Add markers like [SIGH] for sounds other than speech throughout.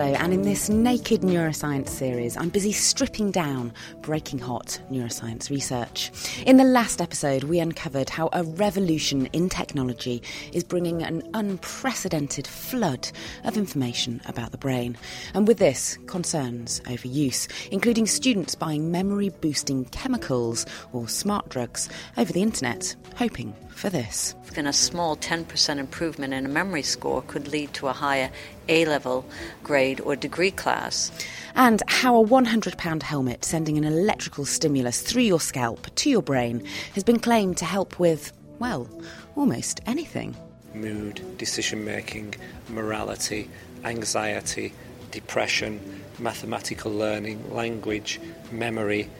Critchlow, and in this Naked Neuroscience series, I'm busy stripping down breaking hot neuroscience research. In the last episode, we uncovered how a revolution in technology is bringing an unprecedented flood of information about the brain. And with this, concerns over use, including students buying memory boosting chemicals or smart drugs over the internet, hoping for this. Then a small 10% improvement in a memory score could lead to a higher A level grade or degree class. And how a £100 helmet sending an electrical stimulus through your scalp to your brain has been claimed to help with, well, almost anything. Mood, decision making, morality, anxiety, depression, mathematical learning, language, memory,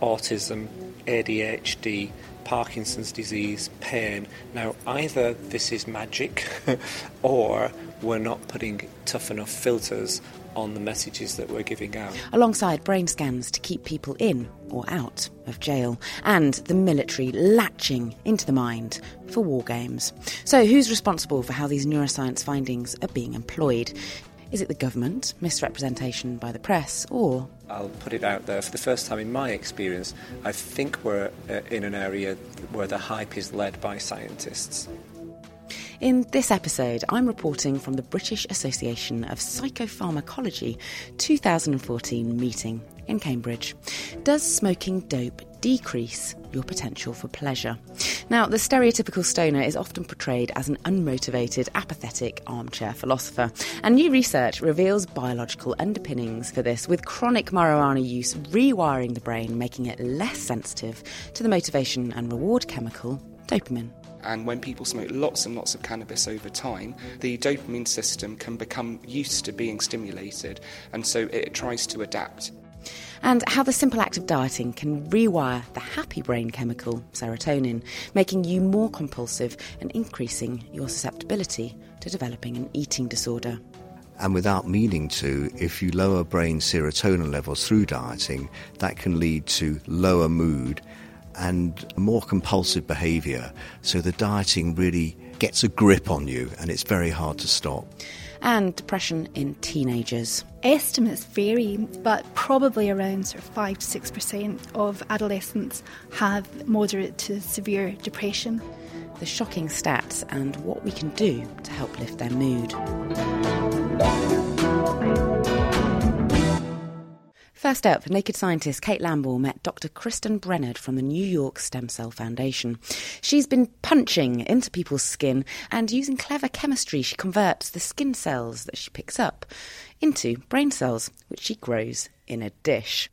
autism, ADHD, Parkinson's disease, pain. Now, either this is magic [LAUGHS] or we're not putting tough enough filters on the messages that we're giving out. Alongside brain scans to keep people in or out of jail, and the military latching into the mind for war games. So, who's responsible for how these neuroscience findings are being employed? Is it the government, misrepresentation by the press, or I'll put it out there for the first time in my experience, I think we're uh, in an area where the hype is led by scientists. In this episode, I'm reporting from the British Association of Psychopharmacology 2014 meeting in Cambridge. Does smoking dope decrease your potential for pleasure? Now, the stereotypical stoner is often portrayed as an unmotivated, apathetic armchair philosopher, and new research reveals biological underpinnings for this, with chronic marijuana use rewiring the brain, making it less sensitive to the motivation and reward chemical dopamine. And when people smoke lots and lots of cannabis over time, the dopamine system can become used to being stimulated, and so it tries to adapt. And how the simple act of dieting can rewire the happy brain chemical, serotonin, making you more compulsive and increasing your susceptibility to developing an eating disorder. And without meaning to, if you lower brain serotonin levels through dieting, that can lead to lower mood and more compulsive behaviour. So the dieting really gets a grip on you and it's very hard to stop. And depression in teenagers. Estimates vary, but probably around sort of five to six percent of adolescents have moderate to severe depression. The shocking stats and what we can do to help lift their mood. First up, Naked Scientist Kate Lamble met Dr. Kristen Brennand from the New York Stem Cell Foundation. She's been punching into people's skin and using clever chemistry, she converts the skin cells that she picks up into brain cells, which she grows in a dish.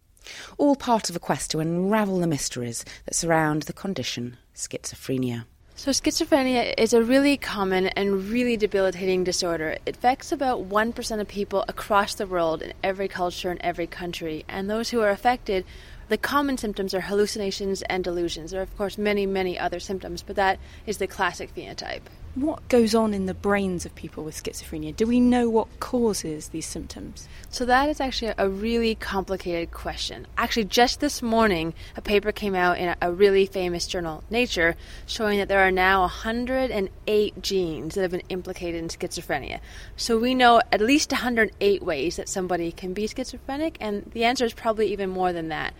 All part of a quest to unravel the mysteries that surround the condition schizophrenia. So, schizophrenia is a really common and really debilitating disorder. It affects about 1% of people across the world in every culture and every country. And those who are affected, the common symptoms are hallucinations and delusions. There are, of course, many, many other symptoms, but that is the classic phenotype. What goes on in the brains of people with schizophrenia? Do we know what causes these symptoms? So, that is actually a really complicated question. Actually, just this morning, a paper came out in a really famous journal, Nature, showing that there are now 108 genes that have been implicated in schizophrenia. So, we know at least 108 ways that somebody can be schizophrenic, and the answer is probably even more than that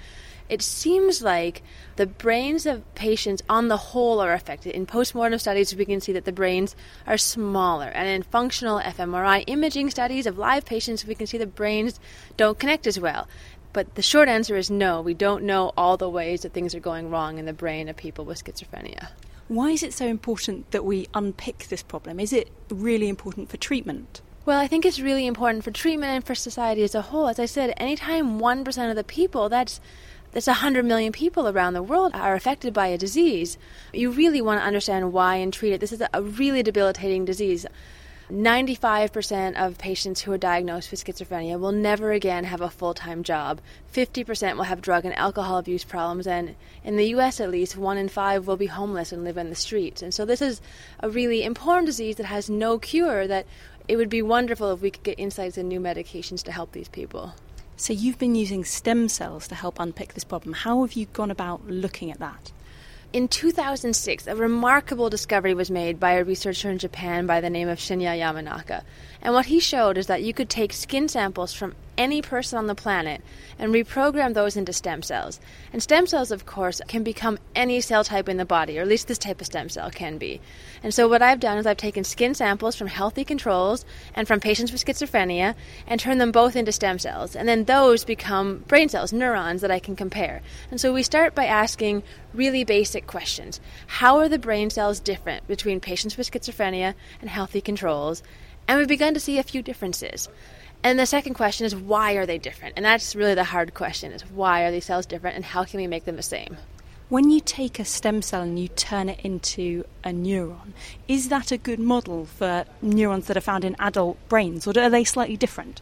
it seems like the brains of patients on the whole are affected. In postmortem studies, we can see that the brains are smaller. And in functional fMRI imaging studies of live patients, we can see the brains don't connect as well. But the short answer is no, we don't know all the ways that things are going wrong in the brain of people with schizophrenia. Why is it so important that we unpick this problem? Is it really important for treatment? Well, I think it's really important for treatment and for society as a whole. As I said, anytime 1% of the people, that's that's 100 million people around the world are affected by a disease. You really want to understand why and treat it. This is a really debilitating disease. 95% of patients who are diagnosed with schizophrenia will never again have a full time job. 50% will have drug and alcohol abuse problems, and in the US at least, one in five will be homeless and live in the streets. And so, this is a really important disease that has no cure. That it would be wonderful if we could get insights and new medications to help these people. So, you've been using stem cells to help unpick this problem. How have you gone about looking at that? In 2006, a remarkable discovery was made by a researcher in Japan by the name of Shinya Yamanaka. And what he showed is that you could take skin samples from any person on the planet and reprogram those into stem cells. And stem cells, of course, can become any cell type in the body, or at least this type of stem cell can be. And so, what I've done is I've taken skin samples from healthy controls and from patients with schizophrenia and turned them both into stem cells. And then those become brain cells, neurons that I can compare. And so, we start by asking really basic questions How are the brain cells different between patients with schizophrenia and healthy controls? And we've begun to see a few differences. And the second question is why are they different? And that's really the hard question is why are these cells different and how can we make them the same? When you take a stem cell and you turn it into a neuron, is that a good model for neurons that are found in adult brains or are they slightly different?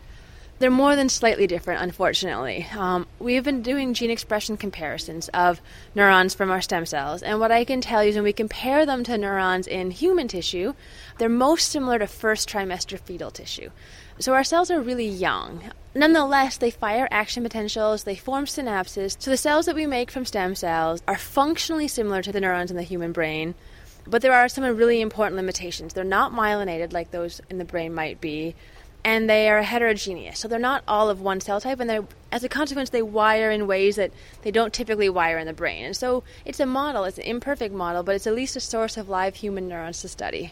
They're more than slightly different, unfortunately. Um, we've been doing gene expression comparisons of neurons from our stem cells, and what I can tell you is when we compare them to neurons in human tissue, they're most similar to first trimester fetal tissue. So our cells are really young. Nonetheless, they fire action potentials, they form synapses. So the cells that we make from stem cells are functionally similar to the neurons in the human brain, but there are some really important limitations. They're not myelinated like those in the brain might be, and they are heterogeneous. So they're not all of one cell type, and as a consequence, they wire in ways that they don't typically wire in the brain. And so it's a model, it's an imperfect model, but it's at least a source of live human neurons to study.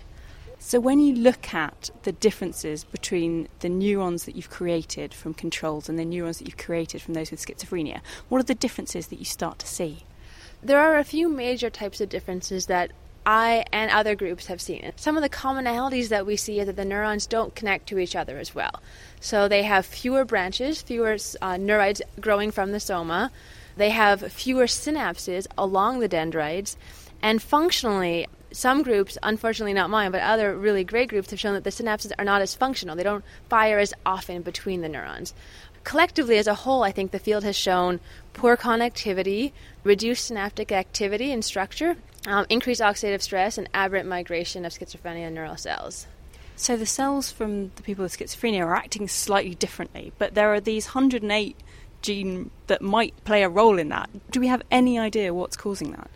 So, when you look at the differences between the neurons that you've created from controls and the neurons that you've created from those with schizophrenia, what are the differences that you start to see? There are a few major types of differences that I and other groups have seen. Some of the commonalities that we see is that the neurons don't connect to each other as well. So they have fewer branches, fewer uh, neurites growing from the soma. They have fewer synapses along the dendrites. And functionally, some groups, unfortunately not mine, but other really great groups have shown that the synapses are not as functional. They don't fire as often between the neurons. Collectively, as a whole, I think the field has shown poor connectivity, reduced synaptic activity and structure, um, increased oxidative stress, and aberrant migration of schizophrenia neural cells. So the cells from the people with schizophrenia are acting slightly differently, but there are these 108 gene that might play a role in that. Do we have any idea what's causing that?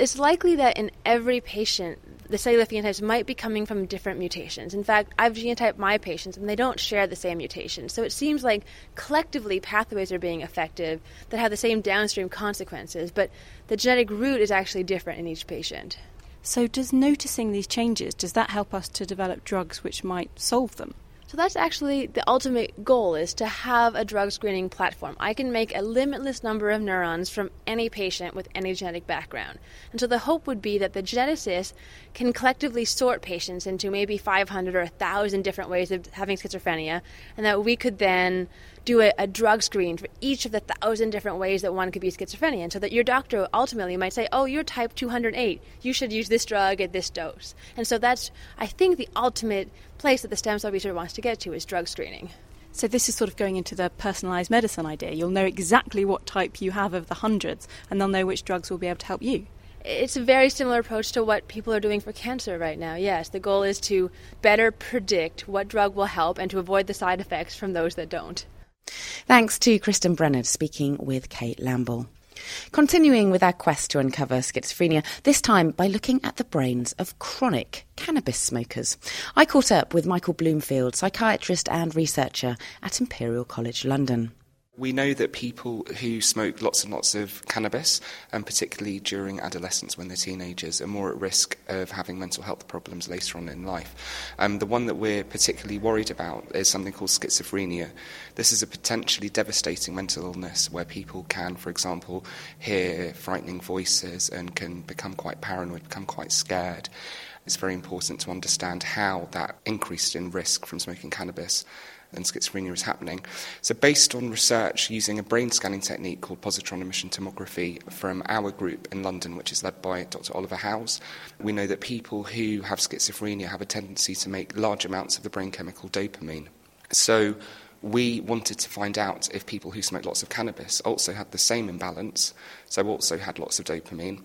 it's likely that in every patient, the cellular phenotypes might be coming from different mutations. In fact, I've genotyped my patients and they don't share the same mutation. So it seems like collectively pathways are being effective that have the same downstream consequences, but the genetic root is actually different in each patient. So does noticing these changes does that help us to develop drugs which might solve them? So that's actually the ultimate goal is to have a drug screening platform. I can make a limitless number of neurons from any patient with any genetic background. And so the hope would be that the geneticists can collectively sort patients into maybe 500 or 1,000 different ways of having schizophrenia, and that we could then do a, a, drug screen for each of the thousand different ways that one could be schizophrenia. And so that your doctor ultimately might say, oh, you're type 208. You should use this drug at this dose. And so that's, I think, the ultimate place that the stem cell researcher wants to get to is drug screening. So this is sort of going into the personalised medicine idea. You'll know exactly what type you have of the hundreds, and they'll know which drugs will be able to help you. It's a very similar approach to what people are doing for cancer right now. Yes, the goal is to better predict what drug will help and to avoid the side effects from those that don't. Thanks to Kristen Brennand speaking with Kate Lamble. Continuing with our quest to uncover schizophrenia, this time by looking at the brains of chronic cannabis smokers. I caught up with Michael Bloomfield, psychiatrist and researcher at Imperial College London. We know that people who smoke lots and lots of cannabis, and particularly during adolescence when they're teenagers, are more at risk of having mental health problems later on in life. Um, the one that we're particularly worried about is something called schizophrenia. This is a potentially devastating mental illness where people can, for example, hear frightening voices and can become quite paranoid, become quite scared. It's very important to understand how that increased in risk from smoking cannabis and schizophrenia is happening. So, based on research using a brain scanning technique called positron emission tomography from our group in London, which is led by Dr. Oliver Howes, we know that people who have schizophrenia have a tendency to make large amounts of the brain chemical dopamine. So, we wanted to find out if people who smoke lots of cannabis also had the same imbalance, so also had lots of dopamine,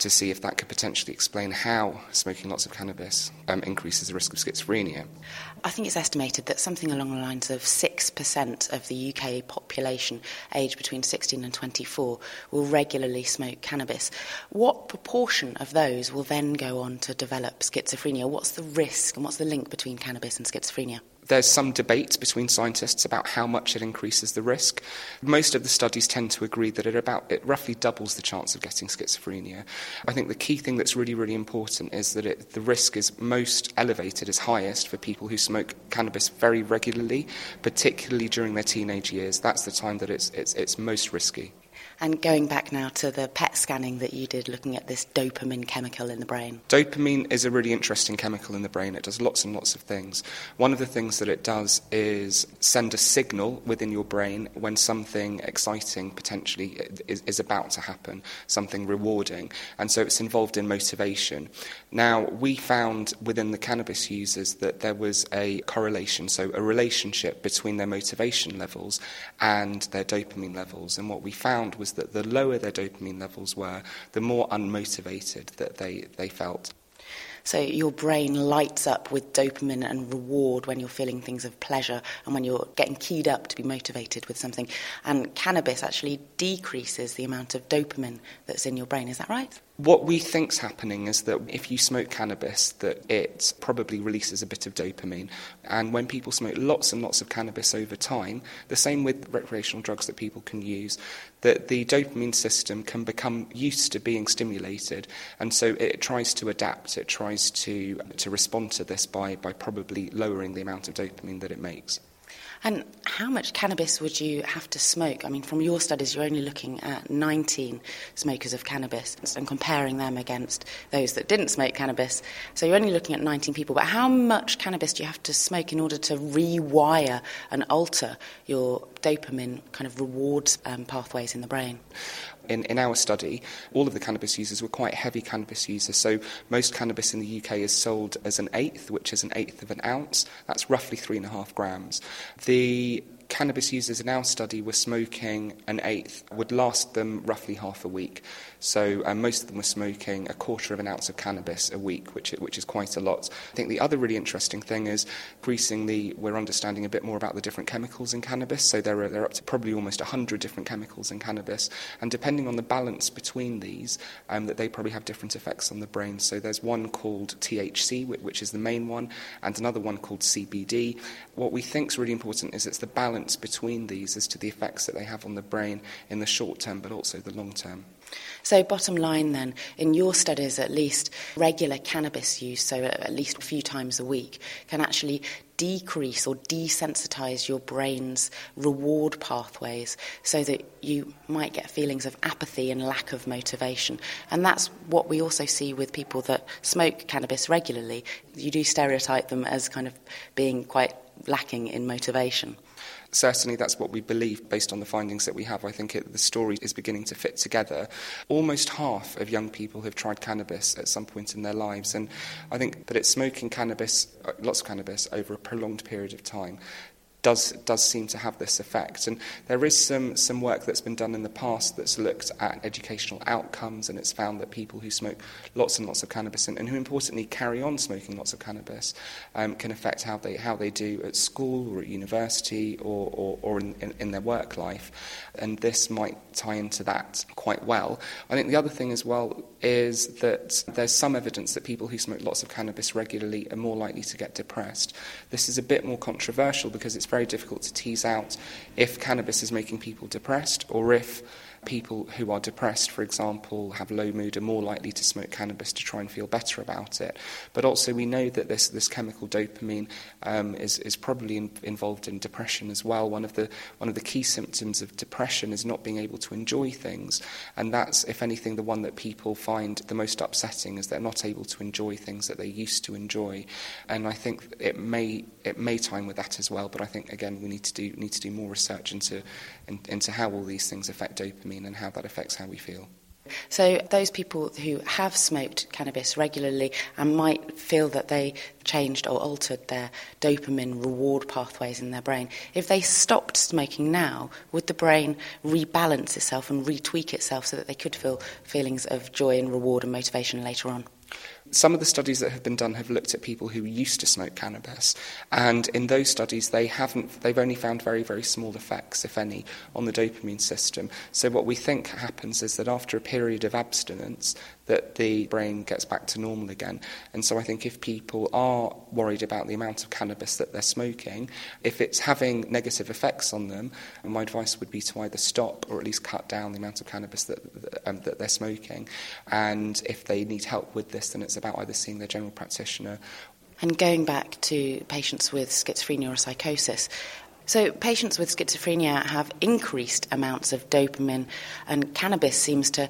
to see if that could potentially explain how smoking lots of cannabis um, increases the risk of schizophrenia. I think it's estimated that something along the lines of 6% of the UK population aged between 16 and 24 will regularly smoke cannabis. What proportion of those will then go on to develop schizophrenia? What's the risk and what's the link between cannabis and schizophrenia? There's some debate between scientists about how much it increases the risk. Most of the studies tend to agree that it about it roughly doubles the chance of getting schizophrenia. I think the key thing that's really really important is that it, the risk is most elevated, is highest for people who smoke cannabis very regularly, particularly during their teenage years. That's the time that it's it's, it's most risky. And going back now to the PET scanning that you did looking at this dopamine chemical in the brain. Dopamine is a really interesting chemical in the brain. It does lots and lots of things. One of the things that it does is send a signal within your brain when something exciting potentially is, is about to happen, something rewarding. And so it's involved in motivation. Now, we found within the cannabis users that there was a correlation, so a relationship between their motivation levels and their dopamine levels. And what we found was was that the lower their dopamine levels were, the more unmotivated that they, they felt. So your brain lights up with dopamine and reward when you're feeling things of pleasure and when you're getting keyed up to be motivated with something. And cannabis actually decreases the amount of dopamine that's in your brain. Is that right? What we think's happening is that if you smoke cannabis, that it probably releases a bit of dopamine. And when people smoke lots and lots of cannabis over time, the same with recreational drugs that people can use, that the dopamine system can become used to being stimulated. And so it tries to adapt, it tries to, to respond to this by, by probably lowering the amount of dopamine that it makes. And how much cannabis would you have to smoke? I mean, from your studies, you're only looking at 19 smokers of cannabis and comparing them against those that didn't smoke cannabis. So you're only looking at 19 people. But how much cannabis do you have to smoke in order to rewire and alter your dopamine kind of rewards um, pathways in the brain? In, in our study, all of the cannabis users were quite heavy cannabis users. So most cannabis in the UK is sold as an eighth, which is an eighth of an ounce. That's roughly three and a half grams. The cannabis users in our study were smoking an eighth, would last them roughly half a week. So um, most of them were smoking a quarter of an ounce of cannabis a week, which, which is quite a lot. I think the other really interesting thing is increasingly we're understanding a bit more about the different chemicals in cannabis. So there are, there are up to probably almost 100 different chemicals in cannabis. And depending on the balance between these, um, that they probably have different effects on the brain. So there's one called THC, which is the main one, and another one called CBD. What we think is really important is it's the balance between these as to the effects that they have on the brain in the short term, but also the long term. So, bottom line then, in your studies at least, regular cannabis use, so at least a few times a week, can actually decrease or desensitize your brain's reward pathways so that you might get feelings of apathy and lack of motivation. And that's what we also see with people that smoke cannabis regularly. You do stereotype them as kind of being quite lacking in motivation certainly that's what we believe based on the findings that we have. I think it, the story is beginning to fit together. Almost half of young people have tried cannabis at some point in their lives, and I think that it's smoking cannabis, uh, lots of cannabis, over a prolonged period of time does, does seem to have this effect. And there is some, some work that's been done in the past that's looked at educational outcomes, and it's found that people who smoke lots and lots of cannabis and, and who importantly carry on smoking lots of cannabis um, can affect how they, how they do at school or at university or, or, or in, in, in their work life. And this might tie into that quite well. I think the other thing as well is that there's some evidence that people who smoke lots of cannabis regularly are more likely to get depressed. This is a bit more controversial because it's very difficult to tease out if cannabis is making people depressed or if people who are depressed, for example, have low mood, are more likely to smoke cannabis to try and feel better about it. But also, we know that this, this chemical dopamine um, is, is probably in, involved in depression as well. One of, the, one of the key symptoms of depression is not being able to enjoy things. And that's, if anything, the one that people find the most upsetting is they're not able to enjoy things that they used to enjoy. And I think it may, it may time with that as well. But I think, again, we need to do, need to do more research into, in, into how all these things affect dopamine mean and how that affects how we feel. So, those people who have smoked cannabis regularly and might feel that they changed or altered their dopamine reward pathways in their brain, if they stopped smoking now, would the brain rebalance itself and retweak itself so that they could feel feelings of joy and reward and motivation later on? Some of the studies that have been done have looked at people who used to smoke cannabis, and in those studies they haven't they've only found very very small effects, if any, on the dopamine system. So what we think happens is that after a period of abstinence, that the brain gets back to normal again. And so I think if people are worried about the amount of cannabis that they're smoking, if it's having negative effects on them, my advice would be to either stop or at least cut down the amount of cannabis that, um, that they're smoking. And if they need help with this, then it's about either seeing their general practitioner. And going back to patients with schizophrenia or psychosis, so, patients with schizophrenia have increased amounts of dopamine, and cannabis seems to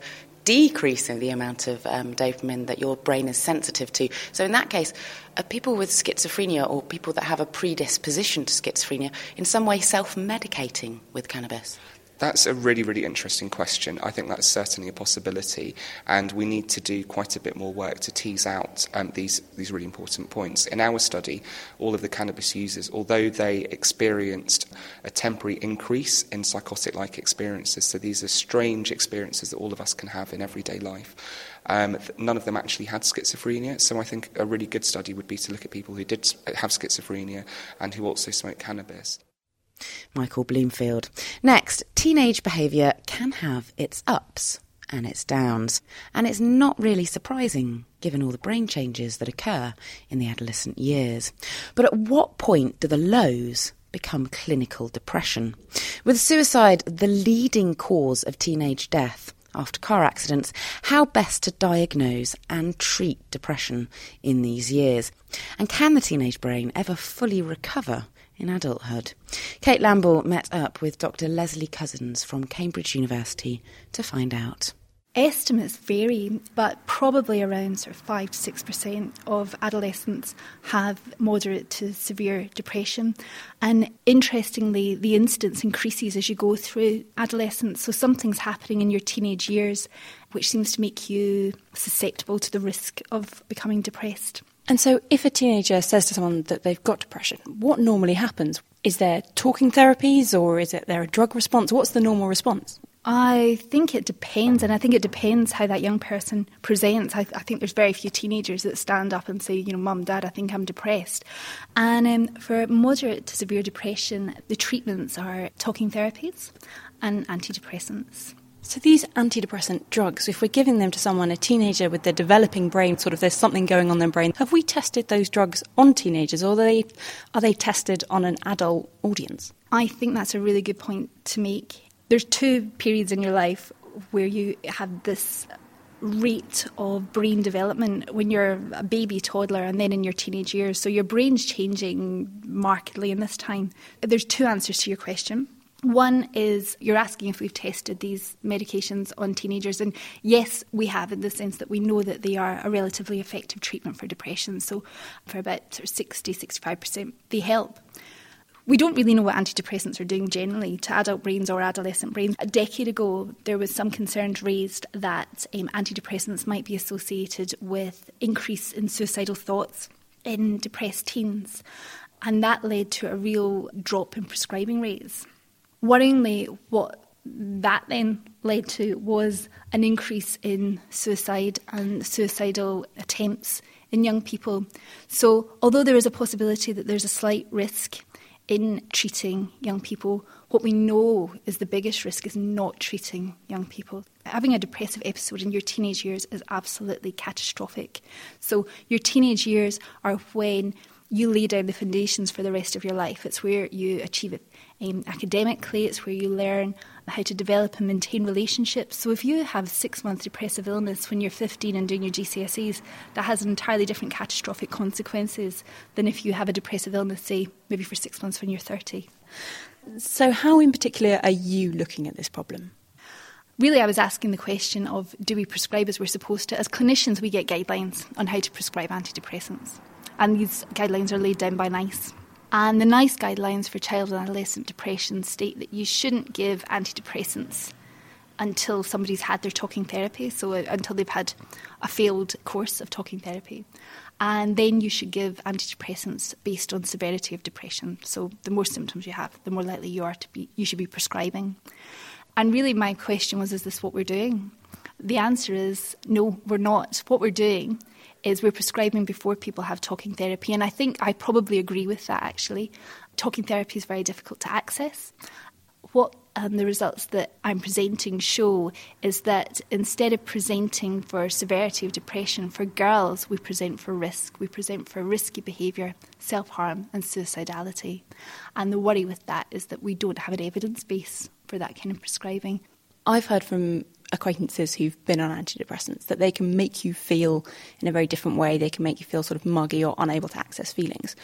decreasing the amount of um, dopamine that your brain is sensitive to. So, in that case, are people with schizophrenia or people that have a predisposition to schizophrenia in some way self medicating with cannabis? That's a really, really interesting question. I think that's certainly a possibility, and we need to do quite a bit more work to tease out um, these, these really important points. In our study, all of the cannabis users, although they experienced a temporary increase in psychotic like experiences, so these are strange experiences that all of us can have in everyday life. Um, none of them actually had schizophrenia, so I think a really good study would be to look at people who did have schizophrenia and who also smoked cannabis. Michael Bloomfield. Next, teenage behaviour can have its ups and its downs, and it's not really surprising given all the brain changes that occur in the adolescent years. But at what point do the lows become clinical depression? With suicide the leading cause of teenage death, after car accidents, how best to diagnose and treat depression in these years? And can the teenage brain ever fully recover in adulthood. Kate Lamble met up with Dr. Leslie Cousins from Cambridge University to find out. Estimates vary, but probably around sort of five to six percent of adolescents have moderate to severe depression. And interestingly, the incidence increases as you go through adolescence. So something's happening in your teenage years which seems to make you susceptible to the risk of becoming depressed. And so, if a teenager says to someone that they've got depression, what normally happens? Is there talking therapies or is it there a drug response? What's the normal response? I think it depends, and I think it depends how that young person presents. I, I, think there's very few teenagers that stand up and say, you know, Mum, Dad, I think I'm depressed. And um, for moderate to severe depression, the treatments are talking therapies and antidepressants. So these antidepressant drugs, if we're giving them to someone, a teenager with their developing brain, sort of there's something going on in their brain, have we tested those drugs on teenagers or are they, are they tested on an adult audience? I think that's a really good point to make. There's two periods in your life where you have this rate of brain development when you're a baby toddler and then in your teenage years. So your brain's changing markedly in this time. There's two answers to your question. One is you're asking if we've tested these medications on teenagers, and yes, we have in the sense that we know that they are a relatively effective treatment for depression. So, for about sort of 60 65%, they help. We don't really know what antidepressants are doing generally to adult brains or adolescent brains. A decade ago, there was some concerns raised that um, antidepressants might be associated with increase in suicidal thoughts in depressed teens, and that led to a real drop in prescribing rates. Worryingly, what that then led to was an increase in suicide and suicidal attempts in young people. So, although there is a possibility that there's a slight risk in treating young people, what we know is the biggest risk is not treating young people. Having a depressive episode in your teenage years is absolutely catastrophic. So, your teenage years are when you lay down the foundations for the rest of your life. It's where you achieve it um, academically, it's where you learn how to develop and maintain relationships. So if you have six month depressive illness when you're 15 and doing your GCSEs, that has entirely different catastrophic consequences than if you have a depressive illness, say, maybe for six months when you're 30. So, how in particular are you looking at this problem? Really, I was asking the question of do we prescribe as we're supposed to? As clinicians, we get guidelines on how to prescribe antidepressants and these guidelines are laid down by NICE. And the NICE guidelines for child and adolescent depression state that you shouldn't give antidepressants until somebody's had their talking therapy, so uh, until they've had a failed course of talking therapy. And then you should give antidepressants based on severity of depression. So the more symptoms you have, the more likely you are to be you should be prescribing. And really my question was is this what we're doing? The answer is no, we're not. What we're doing is we're prescribing before people have talking therapy. And I think I probably agree with that actually. Talking therapy is very difficult to access. What um, the results that I'm presenting show is that instead of presenting for severity of depression for girls, we present for risk. We present for risky behaviour, self harm, and suicidality. And the worry with that is that we don't have an evidence base for that kind of prescribing. I've heard from acquaintances who've been on antidepressants that they can make you feel in a very different way. They can make you feel sort of muggy or unable to access feelings.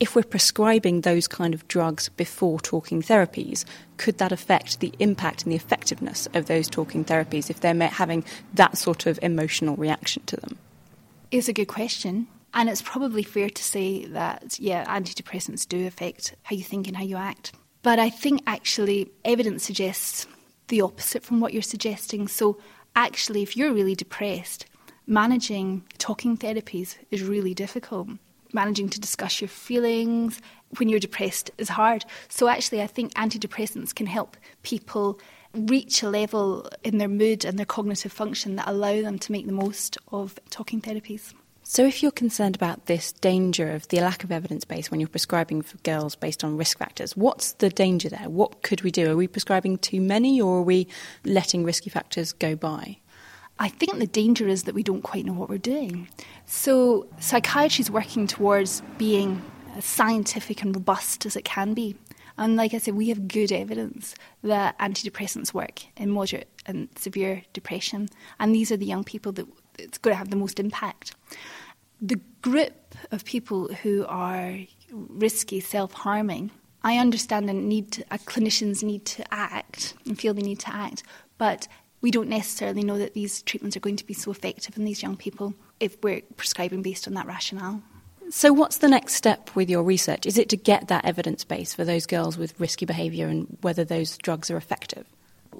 If we're prescribing those kind of drugs before talking therapies, could that affect the impact and the effectiveness of those talking therapies if they're having that sort of emotional reaction to them? It's a good question. And it's probably fair to say that, yeah, antidepressants do affect how you think and how you act. But I think actually evidence suggests the opposite from what you're suggesting. So, actually, if you're really depressed, managing talking therapies is really difficult. Managing to discuss your feelings when you're depressed is hard. So, actually, I think antidepressants can help people reach a level in their mood and their cognitive function that allow them to make the most of talking therapies. So, if you're concerned about this danger of the lack of evidence base when you're prescribing for girls based on risk factors, what's the danger there? What could we do? Are we prescribing too many or are we letting risky factors go by? I think the danger is that we don't quite know what we're doing. So, psychiatry is working towards being as scientific and robust as it can be. And like I said, we have good evidence that antidepressants work in moderate and severe depression. And these are the young people that it's going to have the most impact. The group of people who are risky self harming, I understand and need uh, clinicians need to act and feel they need to act, but we don't necessarily know that these treatments are going to be so effective in these young people if we're prescribing based on that rationale. So, what's the next step with your research? Is it to get that evidence base for those girls with risky behaviour and whether those drugs are effective?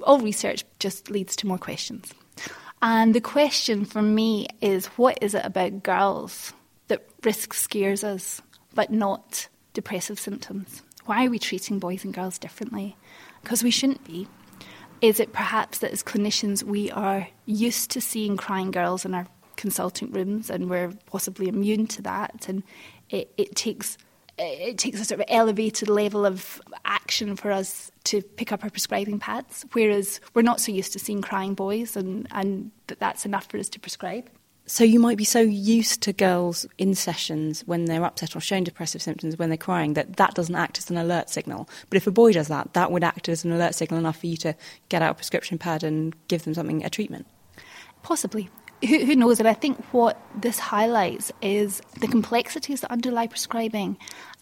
All research just leads to more questions. And the question for me is what is it about girls that risk scares us, but not depressive symptoms? Why are we treating boys and girls differently? Because we shouldn't be. Is it perhaps that as clinicians we are used to seeing crying girls in our consulting rooms and we're possibly immune to that and it, it takes it takes a sort of elevated level of action for us to pick up our prescribing pads, whereas we're not so used to seeing crying boys, and, and that that's enough for us to prescribe. So you might be so used to girls in sessions when they're upset or showing depressive symptoms when they're crying that that doesn't act as an alert signal. But if a boy does that, that would act as an alert signal enough for you to get out a prescription pad and give them something, a treatment. Possibly who, who knows? And I think what this highlights is the complexities that underlie prescribing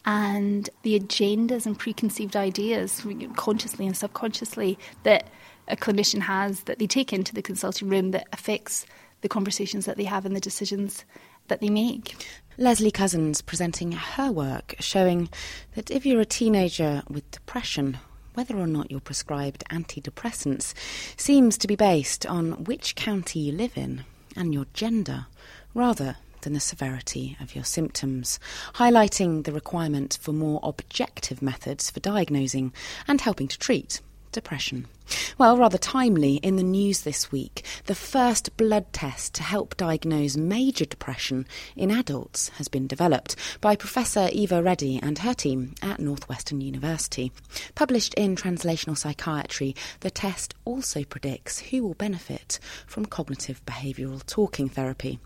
and the agendas and preconceived ideas, consciously and subconsciously, that a clinician has that they take into the consulting room that affects the conversations that they have and the decisions that they make. Leslie Cousins presenting her work showing that if you're a teenager with depression, whether or not you're prescribed antidepressants seems to be based on which county you live in and your gender, rather than the severity of your symptoms, highlighting the requirement for more objective methods for diagnosing and helping to treat depression. Well, rather timely in the news this week, the first blood test to help diagnose major depression in adults has been developed by Professor Eva Redei and her team at Northwestern University. Published in Translational Psychiatry, the test also predicts who will benefit from cognitive behavioural talking therapy.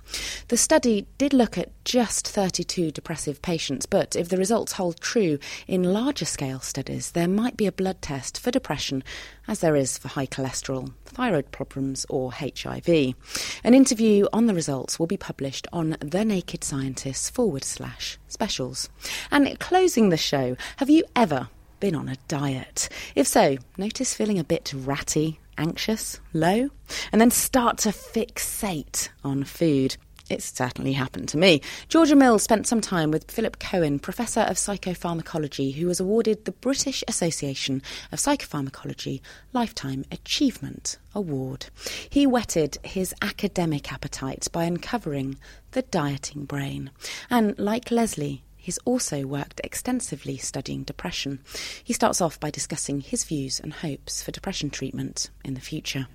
The study did look at just 32 depressive patients, but if the results hold true in larger scale studies, there might be a blood test for depression as there is for high cholesterol, thyroid problems, or HIV. An interview on the results will be published on The Naked Scientists forward slash specials. And closing the show, have you ever been on a diet? If so, notice feeling a bit ratty, anxious, low, and then start to fixate on food. It's certainly happened to me. Georgia Mills spent some time with Philip Cowen, Professor of Psychopharmacology, who was awarded the British Association of Psychopharmacology Lifetime Achievement Award. He whetted his academic appetite by uncovering the dieting brain. And like Leslie, he's also worked extensively studying depression. He starts off by discussing his views and hopes for depression treatment in the future.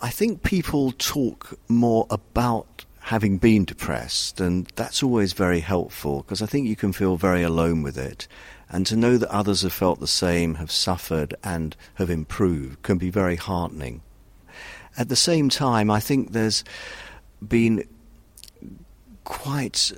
I think people talk more about having been depressed, and that's always very helpful because I think you can feel very alone with it. And to know that others have felt the same, have suffered, and have improved can be very heartening. At the same time, I think there's been quite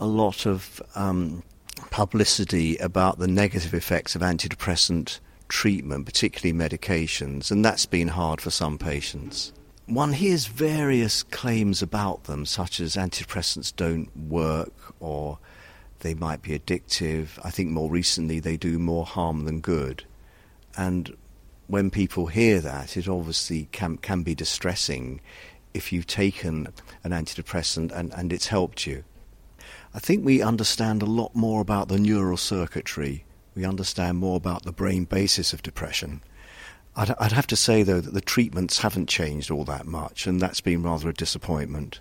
a lot of um, publicity about the negative effects of antidepressant treatment, particularly medications, and that's been hard for some patients one hears various claims about them, such as antidepressants don't work or they might be addictive. I think more recently they do more harm than good. And when people hear that, it obviously can, can be distressing if you've taken an antidepressant and, and it's helped you. I think we understand a lot more about the neural circuitry. We understand more about the brain basis of depression. I'd, I'd have to say, though, that the treatments haven't changed all that much, and that's been rather a disappointment.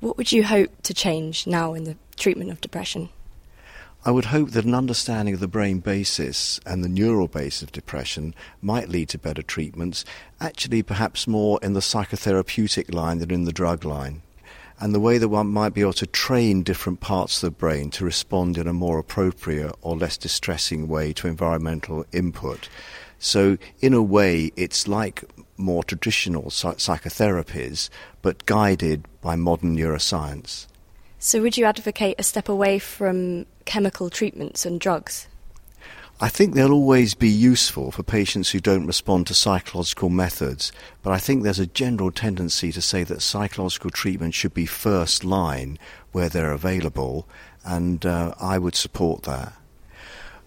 What would you hope to change now in the treatment of depression? I would hope that an understanding of the brain basis and the neural base of depression might lead to better treatments, actually, perhaps more in the psychotherapeutic line than in the drug line. And the way that one might be able to train different parts of the brain to respond in a more appropriate or less distressing way to environmental input so, in a way, it's like more traditional psychotherapies, but guided by modern neuroscience. So, would you advocate a step away from chemical treatments and drugs? I think they'll always be useful for patients who don't respond to psychological methods, but I think there's a general tendency to say that psychological treatment should be first line where they're available, and uh, I would support that.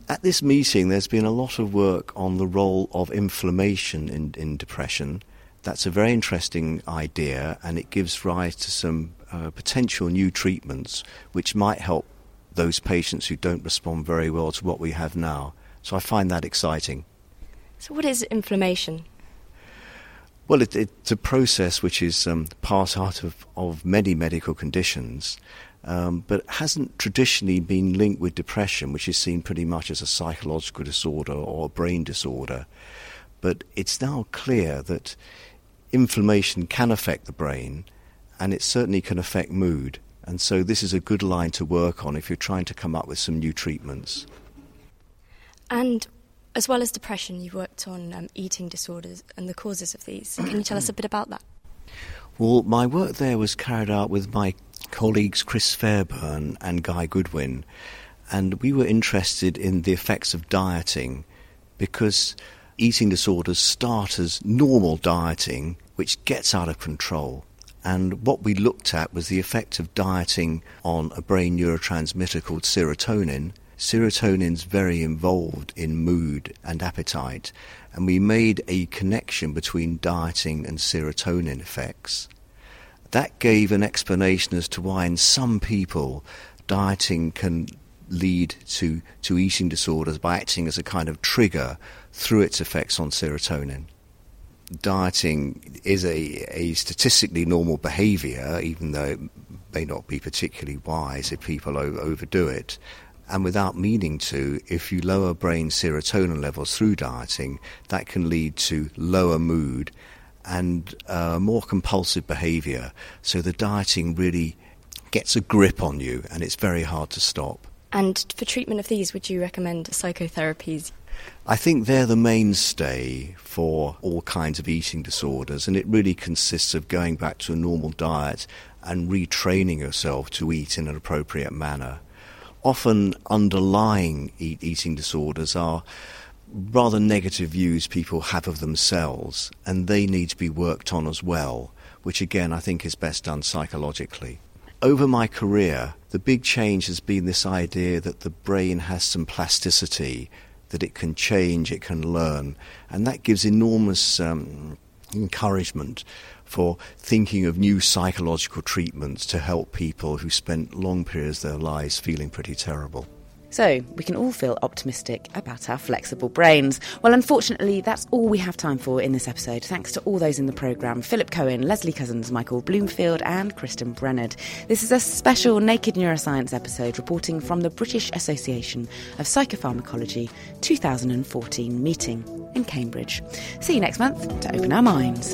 At this meeting, there's been a lot of work on the role of inflammation in, in depression. That's a very interesting idea, and it gives rise to some uh, potential new treatments which might help those patients who don't respond very well to what we have now. So I find that exciting. So, what is inflammation? Well, it, it's a process which is um, part out of, of many medical conditions, um, but hasn't traditionally been linked with depression, which is seen pretty much as a psychological disorder or a brain disorder. But it's now clear that inflammation can affect the brain, and it certainly can affect mood. And so, this is a good line to work on if you're trying to come up with some new treatments. And as well as depression, you've worked on um, eating disorders and the causes of these. Can you tell us a bit about that? Well, my work there was carried out with my colleagues Chris Fairburn and Guy Goodwin, and we were interested in the effects of dieting because eating disorders start as normal dieting, which gets out of control. And what we looked at was the effect of dieting on a brain neurotransmitter called serotonin. Serotonin's very involved in mood and appetite, and we made a connection between dieting and serotonin effects. That gave an explanation as to why, in some people, dieting can lead to, to eating disorders by acting as a kind of trigger through its effects on serotonin. Dieting is a, a statistically normal behavior, even though it may not be particularly wise if people o- overdo it. And without meaning to, if you lower brain serotonin levels through dieting, that can lead to lower mood and uh, more compulsive behavior. So the dieting really gets a grip on you and it's very hard to stop. And for treatment of these, would you recommend psychotherapies? I think they're the mainstay for all kinds of eating disorders, and it really consists of going back to a normal diet and retraining yourself to eat in an appropriate manner. Often underlying eat eating disorders are rather negative views people have of themselves, and they need to be worked on as well, which again I think is best done psychologically. Over my career, the big change has been this idea that the brain has some plasticity that it can change, it can learn, and that gives enormous um, encouragement for thinking of new psychological treatments to help people who spent long periods of their lives feeling pretty terrible. So, we can all feel optimistic about our flexible brains. Well, unfortunately, that's all we have time for in this episode. Thanks to all those in the programme Philip Cowen, Leslie Cousins, Michael Bloomfield, and Kristen Brennand. This is a special Naked Neuroscience episode reporting from the British Association of Psychopharmacology 2014 meeting in Cambridge. See you next month to open our minds.